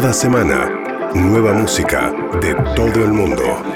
Cada semana, nueva música de todo el mundo.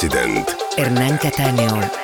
Resident. Hernán Cataño.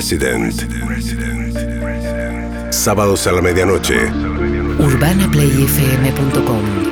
Resident. Sábados a la medianoche. UrbanaPlayFM.com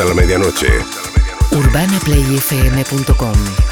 a la medianoche. UrbanaPlayFM.com